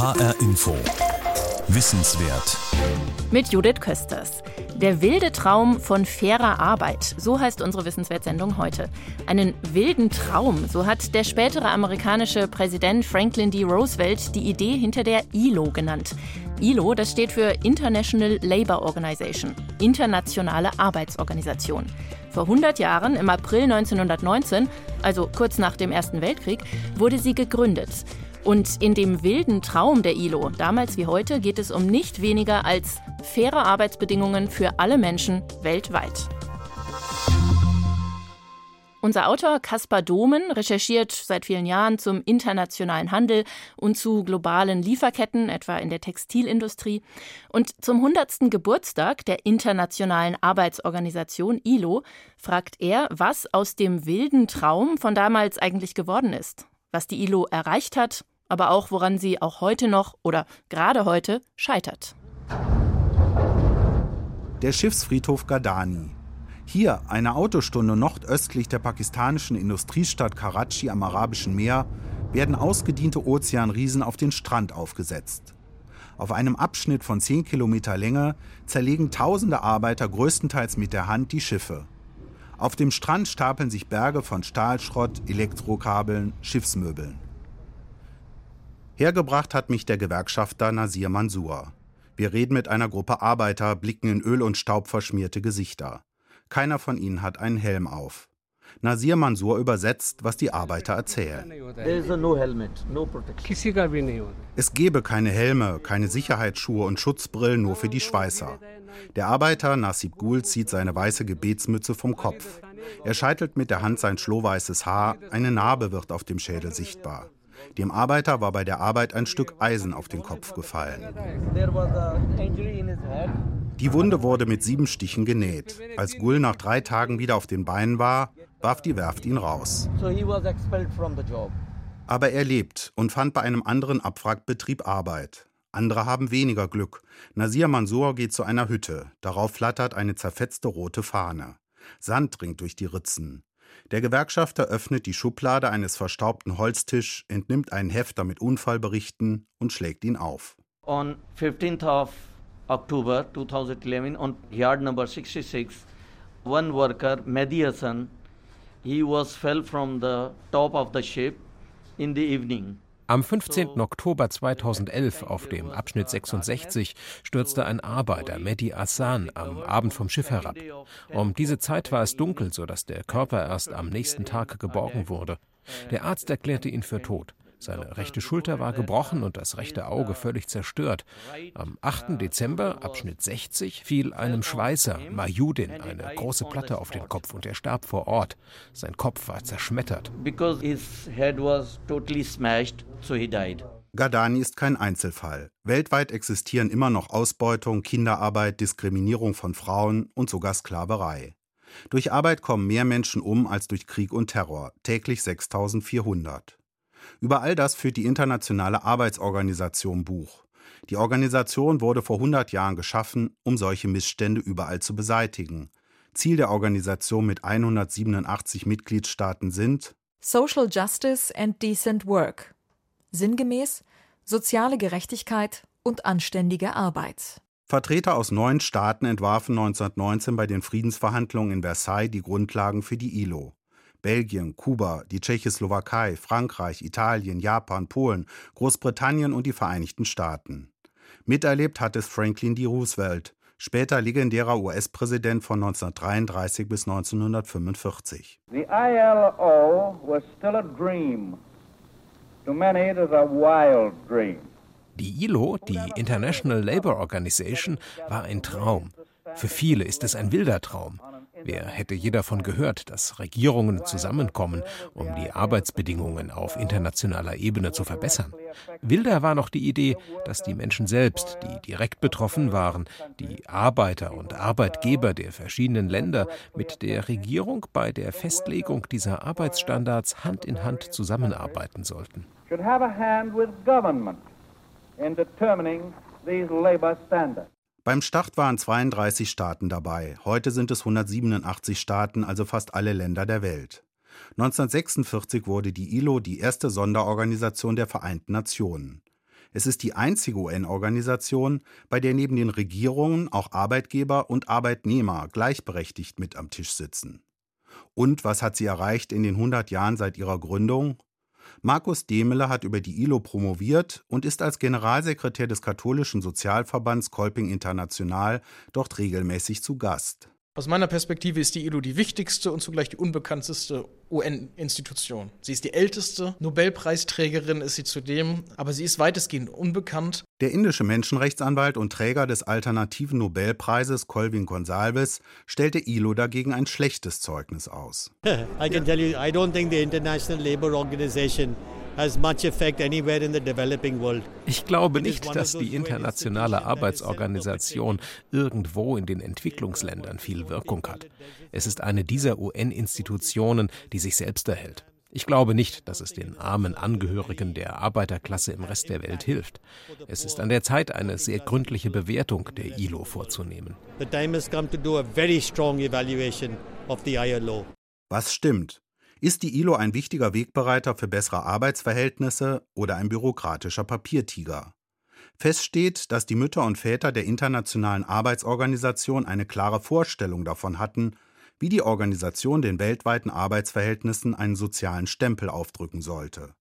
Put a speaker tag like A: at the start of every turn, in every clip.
A: HR Info. Wissenswert.
B: Mit Judith Kösters. Der wilde Traum von fairer Arbeit, so heißt unsere Wissenswertsendung heute. Einen wilden Traum, so hat der spätere amerikanische Präsident Franklin D. Roosevelt die Idee hinter der ILO genannt. ILO, das steht für International Labour Organization, internationale Arbeitsorganisation. Vor 100 Jahren, im April 1919, also kurz nach dem Ersten Weltkrieg, wurde sie gegründet. Und in dem wilden Traum der ILO, damals wie heute, geht es um nicht weniger als faire Arbeitsbedingungen für alle Menschen weltweit. Unser Autor Caspar Domen recherchiert seit vielen Jahren zum internationalen Handel und zu globalen Lieferketten, etwa in der Textilindustrie. Und zum 100. Geburtstag der Internationalen Arbeitsorganisation ILO fragt er, was aus dem wilden Traum von damals eigentlich geworden ist, was die ILO erreicht hat, aber auch woran sie auch heute noch oder gerade heute scheitert.
C: Der Schiffsfriedhof Gadani, hier, eine Autostunde nordöstlich der pakistanischen Industriestadt Karachi am Arabischen Meer, werden ausgediente Ozeanriesen auf den Strand aufgesetzt. Auf einem Abschnitt von 10 Kilometer Länge zerlegen tausende Arbeiter größtenteils mit der Hand die Schiffe. Auf dem Strand stapeln sich Berge von Stahlschrott, Elektrokabeln, Schiffsmöbeln. Hergebracht hat mich der Gewerkschafter Nasir Mansour. Wir reden mit einer Gruppe Arbeiter, blicken in Öl und Staub verschmierte Gesichter. Keiner von ihnen hat einen Helm auf. Nasir Mansour übersetzt, was die Arbeiter erzählen. Es gebe keine Helme, keine Sicherheitsschuhe und Schutzbrillen nur für die Schweißer. Der Arbeiter Nasib Gul zieht seine weiße Gebetsmütze vom Kopf. Er scheitelt mit der Hand sein schlohweißes Haar, eine Narbe wird auf dem Schädel sichtbar. Dem Arbeiter war bei der Arbeit ein Stück Eisen auf den Kopf gefallen. Die Wunde wurde mit sieben Stichen genäht. Als Gul nach drei Tagen wieder auf den Beinen war, warf die Werft ihn raus. Aber er lebt und fand bei einem anderen Abwrackbetrieb Arbeit. Andere haben weniger Glück. Nasir Mansour geht zu einer Hütte. Darauf flattert eine zerfetzte rote Fahne. Sand dringt durch die Ritzen. Der Gewerkschafter öffnet die Schublade eines verstaubten Holztisch, entnimmt einen Hefter mit Unfallberichten und schlägt ihn auf.
D: On 15th of October 2011 on yard number 66, one worker, Mehdi Hassan, he was fell from the top of the ship in the evening.
E: Am 15. Oktober 2011 auf dem Abschnitt 66 stürzte ein Arbeiter, Mehdi Hassan, am Abend vom Schiff herab. Um diese Zeit war es dunkel, sodass der Körper erst am nächsten Tag geborgen wurde. Der Arzt erklärte ihn für tot. Seine rechte Schulter war gebrochen und das rechte Auge völlig zerstört. Am 8. Dezember, Abschnitt 60, fiel einem Schweißer, Majudin, eine große Platte auf den Kopf und er starb vor Ort. Sein Kopf war zerschmettert.
C: Gadani ist kein Einzelfall. Weltweit existieren immer noch Ausbeutung, Kinderarbeit, Diskriminierung von Frauen und sogar Sklaverei. Durch Arbeit kommen mehr Menschen um als durch Krieg und Terror, täglich 6400. Über all das führt die Internationale Arbeitsorganisation Buch. Die Organisation wurde vor 100 Jahren geschaffen, um solche Missstände überall zu beseitigen. Ziel der Organisation mit 187 Mitgliedstaaten sind
F: Social Justice and Decent Work. Sinngemäß soziale Gerechtigkeit und anständige Arbeit.
C: Vertreter aus neun Staaten entwarfen 1919 bei den Friedensverhandlungen in Versailles die Grundlagen für die ILO. Belgien, Kuba, die Tschechoslowakei, Frankreich, Italien, Japan, Polen, Großbritannien und die Vereinigten Staaten. Miterlebt hat es Franklin D. Roosevelt, später legendärer US-Präsident von 1933 bis 1945. The ILO was still a dream.
E: To many it is a wild dream. Die ILO, die International Labour Organization, war ein Traum. Für viele ist es ein wilder Traum. Wer hätte je davon gehört, dass Regierungen zusammenkommen, um die Arbeitsbedingungen auf internationaler Ebene zu verbessern? Wilder war noch die Idee, dass die Menschen selbst, die direkt betroffen waren, die Arbeiter und Arbeitgeber der verschiedenen Länder, mit der Regierung bei der Festlegung dieser Arbeitsstandards Hand in Hand zusammenarbeiten sollten.
C: Beim Start waren 32 Staaten dabei. Heute sind es 187 Staaten, also fast alle Länder der Welt. 1946 wurde die ILO die erste Sonderorganisation der Vereinten Nationen. Es ist die einzige UN-Organisation, bei der neben den Regierungen auch Arbeitgeber und Arbeitnehmer gleichberechtigt mit am Tisch sitzen. Und was hat sie erreicht in den 100 Jahren seit ihrer Gründung? Markus Demele hat über die ILO promoviert und ist als Generalsekretär des katholischen Sozialverbands Kolping International dort regelmäßig zu Gast.
G: Aus meiner Perspektive ist die ILO die wichtigste und zugleich die unbekannteste UN-Institution. Sie ist die älteste, Nobelpreisträgerin ist sie zudem, aber sie ist weitestgehend unbekannt.
C: Der indische Menschenrechtsanwalt und Träger des alternativen Nobelpreises Colvin Gonsalves stellte ILO dagegen ein schlechtes Zeugnis aus. I can tell you, I don't think the International
E: Labour Organization ich glaube nicht, dass die internationale Arbeitsorganisation irgendwo in den Entwicklungsländern viel Wirkung hat. Es ist eine dieser UN-Institutionen, die sich selbst erhält. Ich glaube nicht, dass es den armen Angehörigen der Arbeiterklasse im Rest der Welt hilft. Es ist an der Zeit, eine sehr gründliche Bewertung der ILO vorzunehmen.
C: Was stimmt? Ist die ILO ein wichtiger Wegbereiter für bessere Arbeitsverhältnisse oder ein bürokratischer Papiertiger? Fest steht, dass die Mütter und Väter der Internationalen Arbeitsorganisation eine klare Vorstellung davon hatten, wie die Organisation den weltweiten Arbeitsverhältnissen einen sozialen Stempel aufdrücken sollte.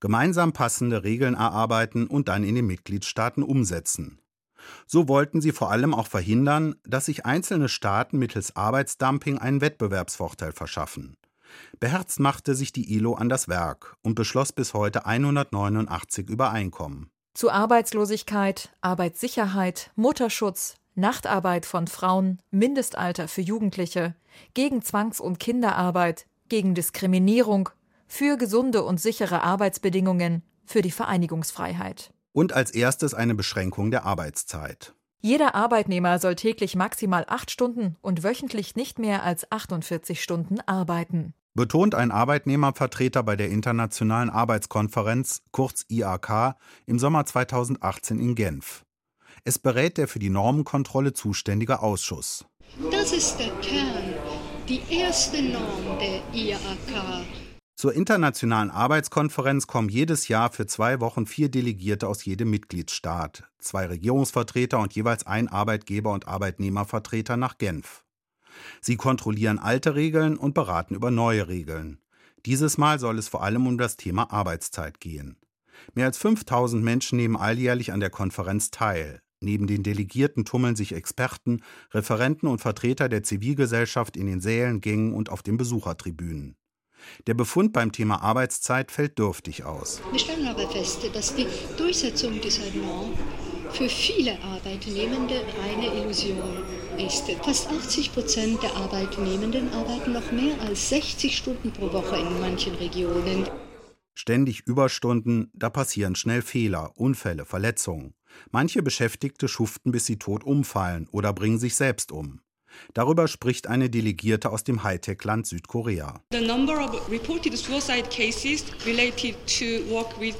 C: Gemeinsam passende Regeln erarbeiten und dann in den Mitgliedstaaten umsetzen. So wollten sie vor allem auch verhindern, dass sich einzelne Staaten mittels Arbeitsdumping einen Wettbewerbsvorteil verschaffen. Beherzt machte sich die ILO an das Werk und beschloss bis heute 189 Übereinkommen.
F: Zu Arbeitslosigkeit, Arbeitssicherheit, Mutterschutz, Nachtarbeit von Frauen, Mindestalter für Jugendliche, gegen Zwangs- und Kinderarbeit, gegen Diskriminierung, für gesunde und sichere Arbeitsbedingungen, für die Vereinigungsfreiheit.
C: Und als erstes eine Beschränkung der Arbeitszeit.
F: Jeder Arbeitnehmer soll täglich maximal acht Stunden und wöchentlich nicht mehr als 48 Stunden arbeiten
C: betont ein Arbeitnehmervertreter bei der Internationalen Arbeitskonferenz, kurz IAK, im Sommer 2018 in Genf. Es berät der für die Normenkontrolle zuständige Ausschuss.
H: Das ist der Kern, die erste Norm der IAK.
C: Zur Internationalen Arbeitskonferenz kommen jedes Jahr für zwei Wochen vier Delegierte aus jedem Mitgliedstaat, zwei Regierungsvertreter und jeweils ein Arbeitgeber- und Arbeitnehmervertreter nach Genf. Sie kontrollieren alte Regeln und beraten über neue Regeln. Dieses Mal soll es vor allem um das Thema Arbeitszeit gehen. Mehr als 5000 Menschen nehmen alljährlich an der Konferenz teil. Neben den Delegierten tummeln sich Experten, Referenten und Vertreter der Zivilgesellschaft in den Sälen, Gängen und auf den Besuchertribünen. Der Befund beim Thema Arbeitszeit fällt dürftig aus.
H: Wir stellen aber fest, dass die Durchsetzung dieser Norm für viele Arbeitnehmende reine Illusion ist. Fast 80 Prozent der Arbeitnehmenden arbeiten noch mehr als 60 Stunden pro Woche in manchen Regionen.
C: Ständig Überstunden, da passieren schnell Fehler, Unfälle, Verletzungen. Manche Beschäftigte schuften, bis sie tot umfallen oder bringen sich selbst um. Darüber spricht eine Delegierte aus dem Hightech-Land Südkorea. The number of reported suicide cases related to work with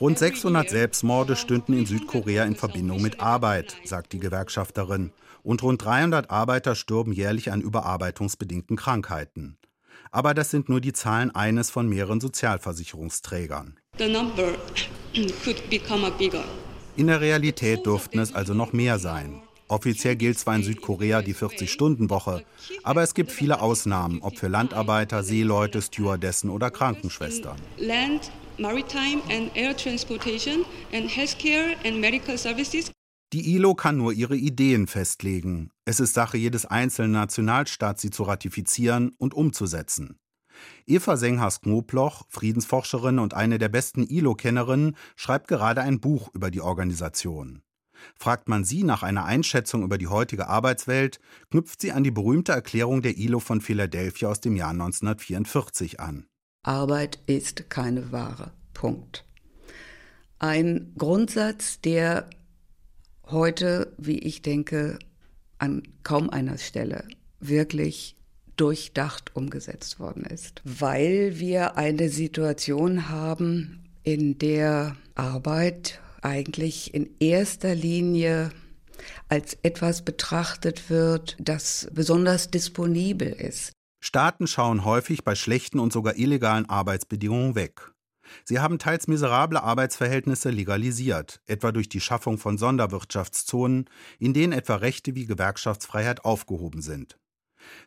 C: Rund 600 Selbstmorde stünden in Südkorea in Verbindung mit Arbeit, sagt die Gewerkschafterin. Und rund 300 Arbeiter stürben jährlich an überarbeitungsbedingten Krankheiten. Aber das sind nur die Zahlen eines von mehreren Sozialversicherungsträgern. In der Realität dürften es also noch mehr sein. Offiziell gilt zwar in Südkorea die 40-Stunden-Woche, aber es gibt viele Ausnahmen, ob für Landarbeiter, Seeleute, Stewardessen oder Krankenschwestern. Land, Maritime and Air Transportation and Healthcare and Medical Services die ILO kann nur ihre Ideen festlegen. Es ist Sache jedes einzelnen Nationalstaats, sie zu ratifizieren und umzusetzen. Eva Senghas-Knobloch, Friedensforscherin und eine der besten ILO-Kennerinnen, schreibt gerade ein Buch über die Organisation. Fragt man sie nach einer Einschätzung über die heutige Arbeitswelt, knüpft sie an die berühmte Erklärung der ILO von Philadelphia aus dem Jahr 1944 an.
I: Arbeit ist keine Ware. Punkt. Ein Grundsatz, der heute, wie ich denke, an kaum einer Stelle wirklich durchdacht umgesetzt worden ist, weil wir eine Situation haben, in der Arbeit eigentlich in erster Linie als etwas betrachtet wird, das besonders disponibel ist.
C: Staaten schauen häufig bei schlechten und sogar illegalen Arbeitsbedingungen weg. Sie haben teils miserable Arbeitsverhältnisse legalisiert, etwa durch die Schaffung von Sonderwirtschaftszonen, in denen etwa Rechte wie Gewerkschaftsfreiheit aufgehoben sind.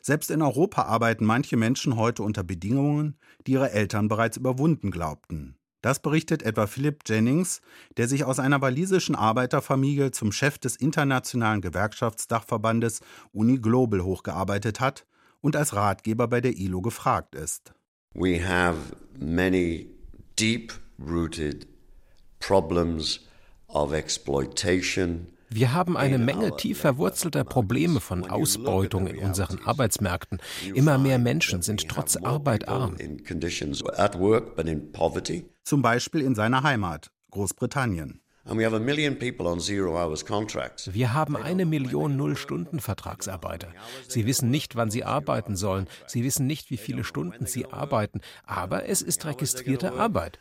C: Selbst in Europa arbeiten manche Menschen heute unter Bedingungen, die ihre Eltern bereits überwunden glaubten. Das berichtet etwa Philip Jennings, der sich aus einer walisischen Arbeiterfamilie zum Chef des internationalen Gewerkschaftsdachverbandes Uni Global hochgearbeitet hat und als Ratgeber bei der ILO gefragt ist.
J: We have many deep-rooted problems of exploitation
E: wir haben eine Menge tief verwurzelter Probleme von Ausbeutung in unseren Arbeitsmärkten. Immer mehr Menschen sind trotz Arbeit arm.
C: Zum Beispiel in seiner Heimat, Großbritannien.
E: Wir haben eine Million Null-Stunden-Vertragsarbeiter. Sie wissen nicht, wann sie arbeiten sollen. Sie wissen nicht, wie viele Stunden sie arbeiten. Aber es ist registrierte Arbeit.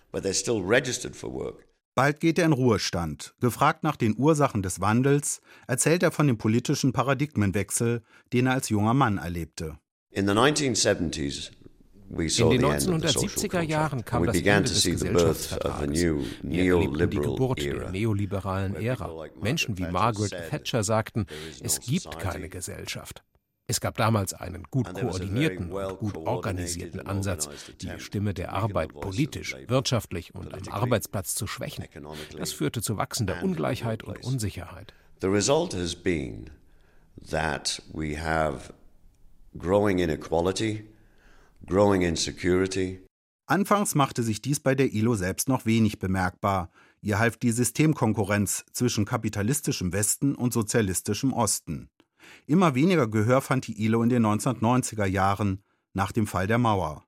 C: Bald geht er in Ruhestand. Gefragt nach den Ursachen des Wandels, erzählt er von dem politischen Paradigmenwechsel, den er als junger Mann erlebte.
E: In den 1970er Jahren kam das Ende des Gesellschaftsvertrages. Wir erlebten die Geburt der neoliberalen Ära. Menschen wie Margaret Thatcher sagten, es gibt keine Gesellschaft. Es gab damals einen gut koordinierten und gut organisierten Ansatz, die Stimme der Arbeit politisch, wirtschaftlich und am Arbeitsplatz zu schwächen. Das führte zu wachsender Ungleichheit und Unsicherheit. The result has been that we have growing inequality,
C: growing insecurity. Anfangs machte sich dies bei der ILO selbst noch wenig bemerkbar. Ihr half die Systemkonkurrenz zwischen kapitalistischem Westen und sozialistischem Osten. Immer weniger Gehör fand die ILO in den 1990er Jahren, nach dem Fall der Mauer.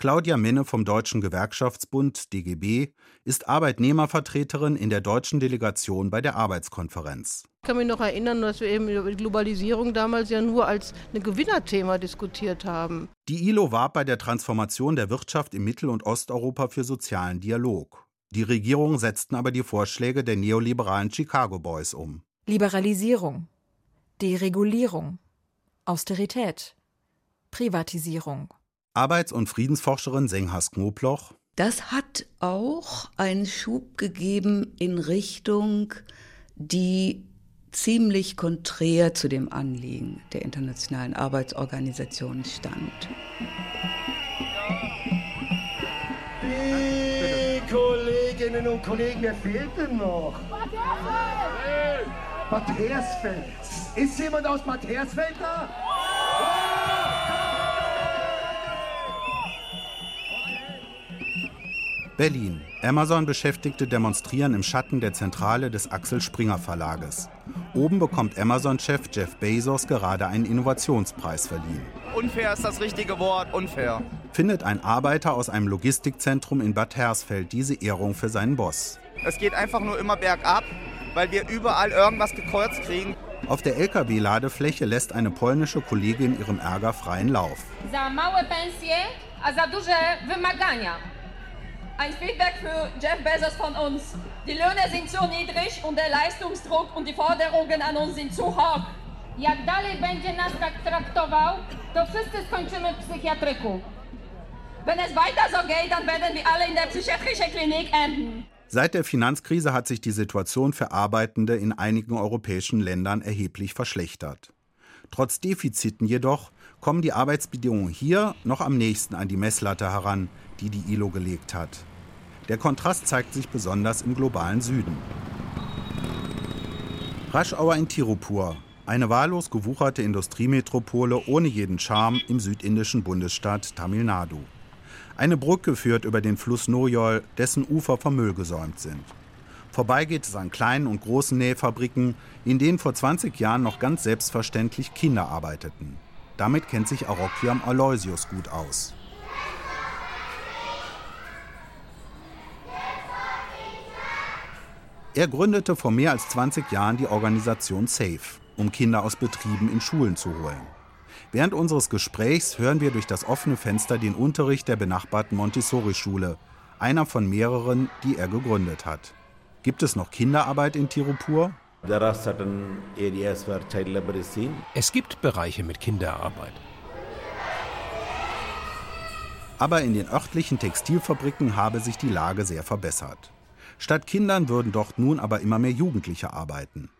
C: Claudia Minne vom Deutschen Gewerkschaftsbund DGB ist Arbeitnehmervertreterin in der deutschen Delegation bei der Arbeitskonferenz.
K: Ich kann mich noch erinnern, dass wir eben über die Globalisierung damals ja nur als ein Gewinnerthema diskutiert haben.
C: Die ILO warb bei der Transformation der Wirtschaft in Mittel- und Osteuropa für sozialen Dialog. Die Regierungen setzten aber die Vorschläge der neoliberalen Chicago Boys um.
F: Liberalisierung, Deregulierung, Austerität, Privatisierung.
C: Arbeits- und Friedensforscherin Senghas Knobloch.
I: Das hat auch einen Schub gegeben in Richtung, die ziemlich konträr zu dem Anliegen der Internationalen Arbeitsorganisation stand.
L: Die Kolleginnen und Kollegen, wer fehlt denn noch? Bad Hersfeld. Ist jemand aus Bad Hersfeld da?
C: Berlin. Amazon-Beschäftigte demonstrieren im Schatten der Zentrale des Axel Springer Verlages. Oben bekommt Amazon-Chef Jeff Bezos gerade einen Innovationspreis verliehen.
M: Unfair ist das richtige Wort, unfair.
C: Findet ein Arbeiter aus einem Logistikzentrum in Bad Hersfeld diese Ehrung für seinen Boss.
M: Es geht einfach nur immer bergab weil wir überall irgendwas gekreuzt kriegen.
C: Auf der LKW-Ladefläche lässt eine polnische Kollegin ihrem Ärger freien Lauf.
N: Za małe pensje, a za duże wymagania. Ein Feedback für Jeff Bezos von uns. Die Löhne sind zu niedrig und der Leistungsdruck und die Forderungen an uns sind zu hoch. Jak dalej będzie nas tak traktował, to wszyscy skończymy w psychiatryku. Wenn es weiter so geht, dann werden wir alle in der psychiatrischen Klinik enden.
C: Seit der Finanzkrise hat sich die Situation für Arbeitende in einigen europäischen Ländern erheblich verschlechtert. Trotz Defiziten jedoch kommen die Arbeitsbedingungen hier noch am nächsten an die Messlatte heran, die die ILO gelegt hat. Der Kontrast zeigt sich besonders im globalen Süden. Raschauer in Tirupur, eine wahllos gewucherte Industriemetropole ohne jeden Charme im südindischen Bundesstaat Tamil Nadu. Eine Brücke führt über den Fluss Nojol, dessen Ufer vom Müll gesäumt sind. Vorbei geht es an kleinen und großen Nähfabriken, in denen vor 20 Jahren noch ganz selbstverständlich Kinder arbeiteten. Damit kennt sich Arokiam Aloysius gut aus. Er gründete vor mehr als 20 Jahren die Organisation SAFE, um Kinder aus Betrieben in Schulen zu holen. Während unseres Gesprächs hören wir durch das offene Fenster den Unterricht der benachbarten Montessori-Schule, einer von mehreren, die er gegründet hat. Gibt es noch Kinderarbeit in Tirupur?
E: Es gibt Bereiche mit Kinderarbeit.
C: Aber in den örtlichen Textilfabriken habe sich die Lage sehr verbessert. Statt Kindern würden dort nun aber immer mehr Jugendliche arbeiten.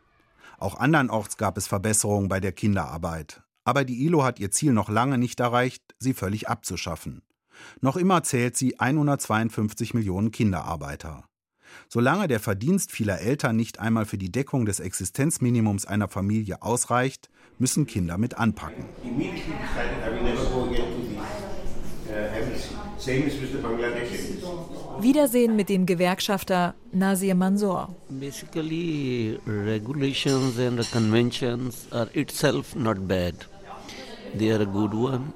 C: Auch andernorts gab es Verbesserungen bei der Kinderarbeit. Aber die ILO hat ihr Ziel noch lange nicht erreicht, sie völlig abzuschaffen. Noch immer zählt sie 152 Millionen Kinderarbeiter. Solange der Verdienst vieler Eltern nicht einmal für die Deckung des Existenzminimums einer Familie ausreicht, müssen Kinder mit anpacken.
F: Wiedersehen mit dem Gewerkschafter Nasir Mansour.
D: Basically, regulations and conventions are itself not bad. They are a good one.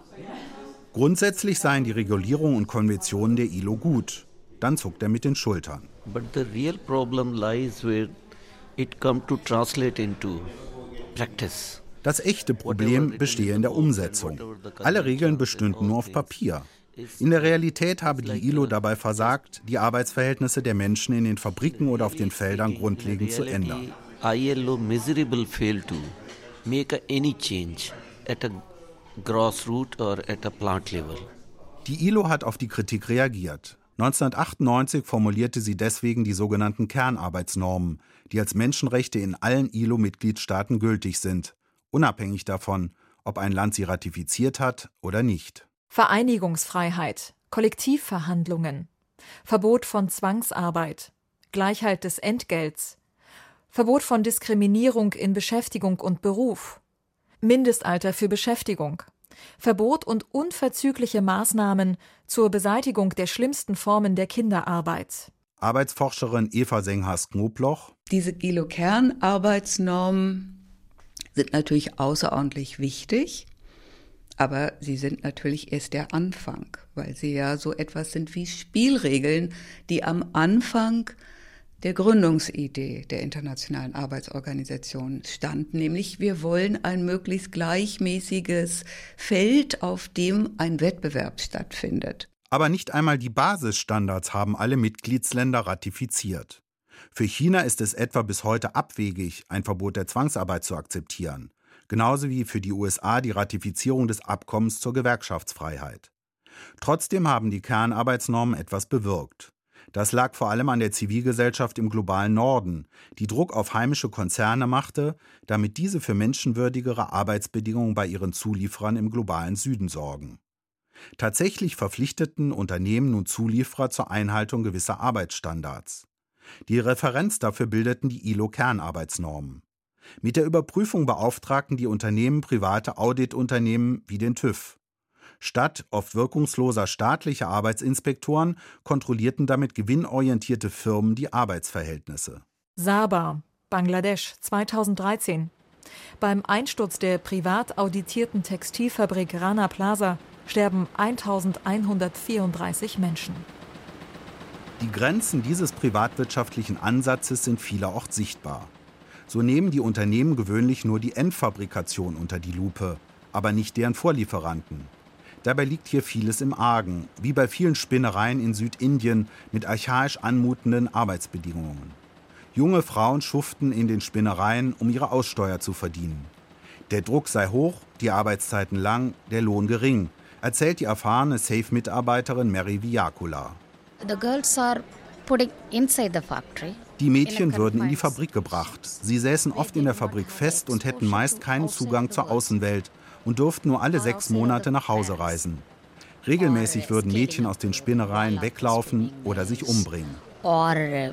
C: Grundsätzlich seien die Regulierungen und Konventionen der ILO gut. Dann zuckt er mit den Schultern.
D: But the real problem lies where it come to translate into practice.
C: Das echte Problem bestehe in der Umsetzung. Alle Regeln bestünden nur auf Papier. In der Realität habe die ILO dabei versagt, die Arbeitsverhältnisse der Menschen in den Fabriken oder auf den Feldern grundlegend zu ändern.
D: ILO miserable failed to make any change at a grassroots or at a plant level.
C: Die ILO hat auf die Kritik reagiert. 1998 formulierte sie deswegen die sogenannten Kernarbeitsnormen, die als Menschenrechte in allen ILO-Mitgliedstaaten gültig sind, unabhängig davon, ob ein Land sie ratifiziert hat oder nicht.
F: Vereinigungsfreiheit, Kollektivverhandlungen, Verbot von Zwangsarbeit, Gleichheit des Entgelts, Verbot von Diskriminierung in Beschäftigung und Beruf, Mindestalter für Beschäftigung, Verbot und unverzügliche Maßnahmen zur Beseitigung der schlimmsten Formen der Kinderarbeit.
C: Arbeitsforscherin Eva Senghas-Knobloch.
I: Diese Gilo-Kernarbeitsnormen sind natürlich außerordentlich wichtig. Aber sie sind natürlich erst der Anfang, weil sie ja so etwas sind wie Spielregeln, die am Anfang der Gründungsidee der Internationalen Arbeitsorganisation standen, nämlich wir wollen ein möglichst gleichmäßiges Feld, auf dem ein Wettbewerb stattfindet.
C: Aber nicht einmal die Basisstandards haben alle Mitgliedsländer ratifiziert. Für China ist es etwa bis heute abwegig, ein Verbot der Zwangsarbeit zu akzeptieren genauso wie für die USA die Ratifizierung des Abkommens zur Gewerkschaftsfreiheit. Trotzdem haben die Kernarbeitsnormen etwas bewirkt. Das lag vor allem an der Zivilgesellschaft im globalen Norden, die Druck auf heimische Konzerne machte, damit diese für menschenwürdigere Arbeitsbedingungen bei ihren Zulieferern im globalen Süden sorgen. Tatsächlich verpflichteten Unternehmen nun Zulieferer zur Einhaltung gewisser Arbeitsstandards. Die Referenz dafür bildeten die ILO-Kernarbeitsnormen. Mit der Überprüfung beauftragten die Unternehmen private Auditunternehmen wie den TÜV. Statt oft wirkungsloser staatlicher Arbeitsinspektoren kontrollierten damit gewinnorientierte Firmen die Arbeitsverhältnisse.
F: Sabah, Bangladesch 2013. Beim Einsturz der privat auditierten Textilfabrik Rana Plaza sterben 1134 Menschen.
C: Die Grenzen dieses privatwirtschaftlichen Ansatzes sind vielerorts sichtbar. So nehmen die Unternehmen gewöhnlich nur die Endfabrikation unter die Lupe, aber nicht deren Vorlieferanten. Dabei liegt hier vieles im Argen, wie bei vielen Spinnereien in Südindien mit archaisch anmutenden Arbeitsbedingungen. Junge Frauen schuften in den Spinnereien, um ihre Aussteuer zu verdienen. Der Druck sei hoch, die Arbeitszeiten lang, der Lohn gering, erzählt die erfahrene Safe-Mitarbeiterin Mary Viakula.
O: The girls are
C: die Mädchen würden in die Fabrik gebracht. Sie säßen oft in der Fabrik fest und hätten meist keinen Zugang zur Außenwelt und durften nur alle sechs Monate nach Hause reisen. Regelmäßig würden Mädchen aus den Spinnereien weglaufen oder sich umbringen.
O: Uh,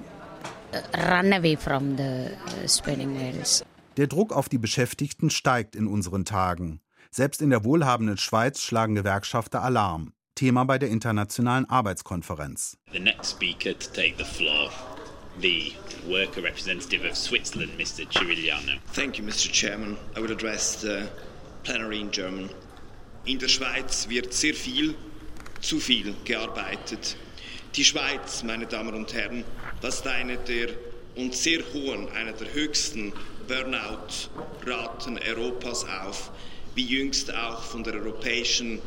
C: der Druck auf die Beschäftigten steigt in unseren Tagen. Selbst in der wohlhabenden Schweiz schlagen Gewerkschafter Alarm. Thema bei der Internationalen Arbeitskonferenz.
P: The next speaker to take the floor the worker representative of Switzerland, Mr. Cirigliano.
Q: Thank you, Mr. Chairman. I will address the plenary in German. In der Schweiz wird sehr viel, zu viel gearbeitet. Die Schweiz, meine Damen und Herren, weist eine der und sehr hohen, einer der höchsten Burnout-Raten Europas auf, wie jüngst auch von der Europäischen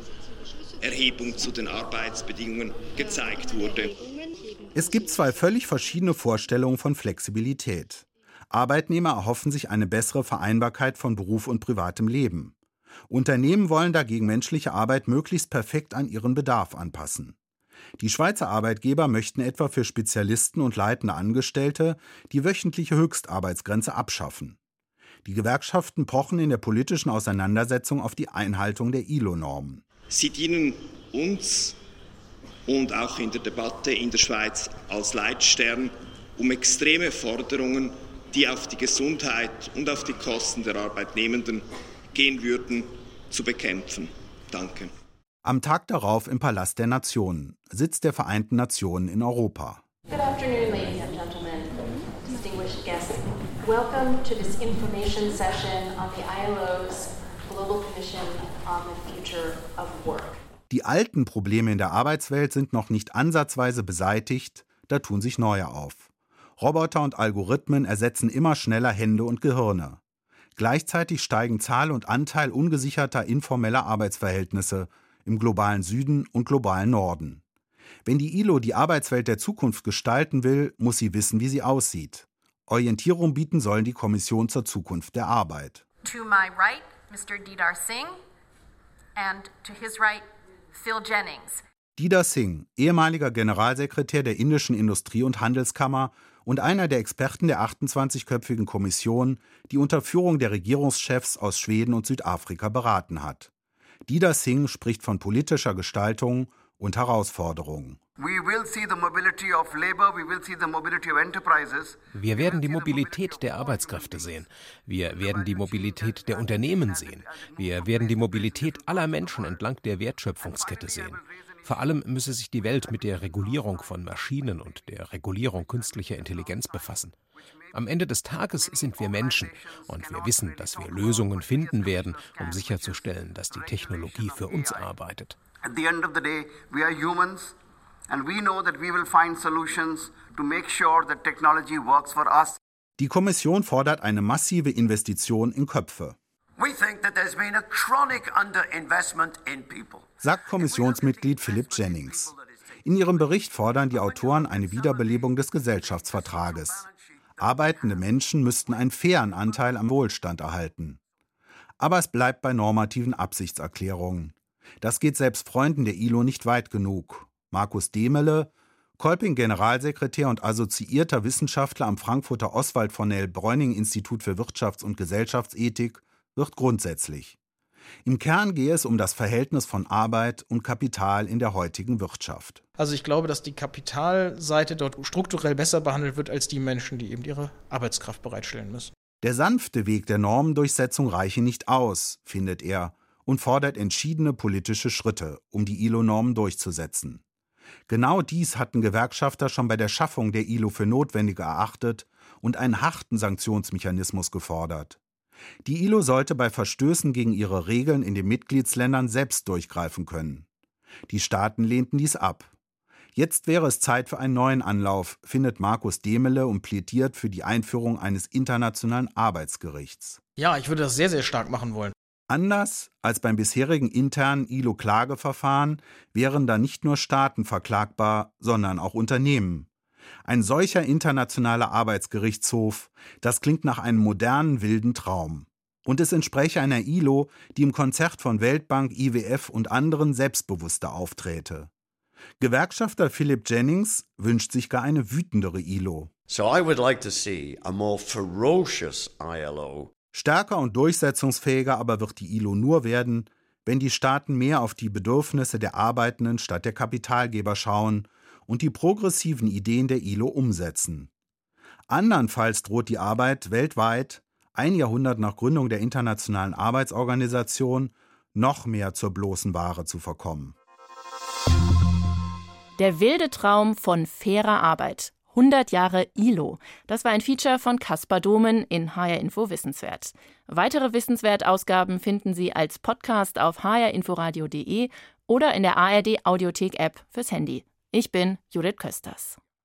Q: Erhebung zu den Arbeitsbedingungen gezeigt wurde.
C: Es gibt zwei völlig verschiedene Vorstellungen von Flexibilität. Arbeitnehmer erhoffen sich eine bessere Vereinbarkeit von Beruf und privatem Leben. Unternehmen wollen dagegen menschliche Arbeit möglichst perfekt an ihren Bedarf anpassen. Die Schweizer Arbeitgeber möchten etwa für Spezialisten und leitende Angestellte die wöchentliche Höchstarbeitsgrenze abschaffen. Die Gewerkschaften pochen in der politischen Auseinandersetzung auf die Einhaltung der ILO-Normen.
Q: Sie dienen uns und auch in der Debatte in der Schweiz als Leitstern, um extreme Forderungen, die auf die Gesundheit und auf die Kosten der Arbeitnehmenden gehen würden, zu bekämpfen. Danke.
C: Am Tag darauf im Palast der Nationen, Sitz der Vereinten Nationen in Europa. Good afternoon, ladies and gentlemen, distinguished guests. Welcome to this information session on the ILO's Global Commission on the Future of Work. Die alten Probleme in der Arbeitswelt sind noch nicht ansatzweise beseitigt, da tun sich neue auf. Roboter und Algorithmen ersetzen immer schneller Hände und Gehirne. Gleichzeitig steigen Zahl und Anteil ungesicherter informeller Arbeitsverhältnisse im globalen Süden und globalen Norden. Wenn die ILO die Arbeitswelt der Zukunft gestalten will, muss sie wissen, wie sie aussieht. Orientierung bieten sollen die Kommission zur Zukunft der Arbeit. To my right, Mr. Didar Singh and to his right, Phil Jennings. Didar Singh, ehemaliger Generalsekretär der indischen Industrie- und Handelskammer und einer der Experten der 28-köpfigen Kommission, die unter Führung der Regierungschefs aus Schweden und Südafrika beraten hat. Dida Singh spricht von politischer Gestaltung und Herausforderungen.
E: Wir werden die Mobilität der Arbeitskräfte sehen. Wir werden die Mobilität der Unternehmen sehen. Wir werden die Mobilität aller Menschen entlang der Wertschöpfungskette sehen. Vor allem müsse sich die Welt mit der Regulierung von Maschinen und der Regulierung künstlicher Intelligenz befassen. Am Ende des Tages sind wir Menschen und wir wissen, dass wir Lösungen finden werden, um sicherzustellen, dass die Technologie für uns arbeitet. At the end of the day, we are humans and we know that we will find solutions
C: to make sure that technology works for us. Die Kommission fordert eine massive Investition in Köpfe sagt Kommissionsmitglied Philip Jennings. In ihrem Bericht fordern die Autoren eine Wiederbelebung des Gesellschaftsvertrages. Arbeitende Menschen müssten einen fairen Anteil am Wohlstand erhalten. Aber es bleibt bei normativen Absichtserklärungen. Das geht selbst Freunden der ILO nicht weit genug. Markus Demele, Kolping Generalsekretär und assoziierter Wissenschaftler am Frankfurter Oswald von Nell Bräuning Institut für Wirtschafts- und Gesellschaftsethik, wird grundsätzlich. Im Kern gehe es um das Verhältnis von Arbeit und Kapital in der heutigen Wirtschaft.
G: Also ich glaube, dass die Kapitalseite dort strukturell besser behandelt wird als die Menschen, die eben ihre Arbeitskraft bereitstellen müssen.
C: Der sanfte Weg der Normendurchsetzung reiche nicht aus, findet er, und fordert entschiedene politische Schritte, um die ILO-Normen durchzusetzen. Genau dies hatten Gewerkschafter schon bei der Schaffung der ILO für notwendig erachtet und einen harten Sanktionsmechanismus gefordert. Die ILO sollte bei Verstößen gegen ihre Regeln in den Mitgliedsländern selbst durchgreifen können. Die Staaten lehnten dies ab. Jetzt wäre es Zeit für einen neuen Anlauf, findet Markus Demele und plädiert für die Einführung eines internationalen Arbeitsgerichts.
G: Ja, ich würde das sehr, sehr stark machen wollen.
C: Anders als beim bisherigen internen ILO-Klageverfahren wären da nicht nur Staaten verklagbar, sondern auch Unternehmen. Ein solcher internationaler Arbeitsgerichtshof, das klingt nach einem modernen wilden Traum. Und es entspräche einer ILO, die im Konzert von Weltbank, IWF und anderen selbstbewusster aufträte. Gewerkschafter Philip Jennings wünscht sich gar eine wütendere ILO. So I would like to see a more ferocious ILO. Stärker und durchsetzungsfähiger aber wird die ILO nur werden, wenn die Staaten mehr auf die Bedürfnisse der Arbeitenden statt der Kapitalgeber schauen und die progressiven Ideen der ILO umsetzen. Andernfalls droht die Arbeit weltweit, ein Jahrhundert nach Gründung der Internationalen Arbeitsorganisation, noch mehr zur bloßen Ware zu verkommen.
B: Der wilde Traum von fairer Arbeit. 100 Jahre ILO. Das war ein Feature von Caspar Domen in HR Info Wissenswert. Weitere Wissenswert-Ausgaben finden Sie als Podcast auf hrinforadio.de oder in der ARD Audiothek App fürs Handy. Ich bin Judith Kösters.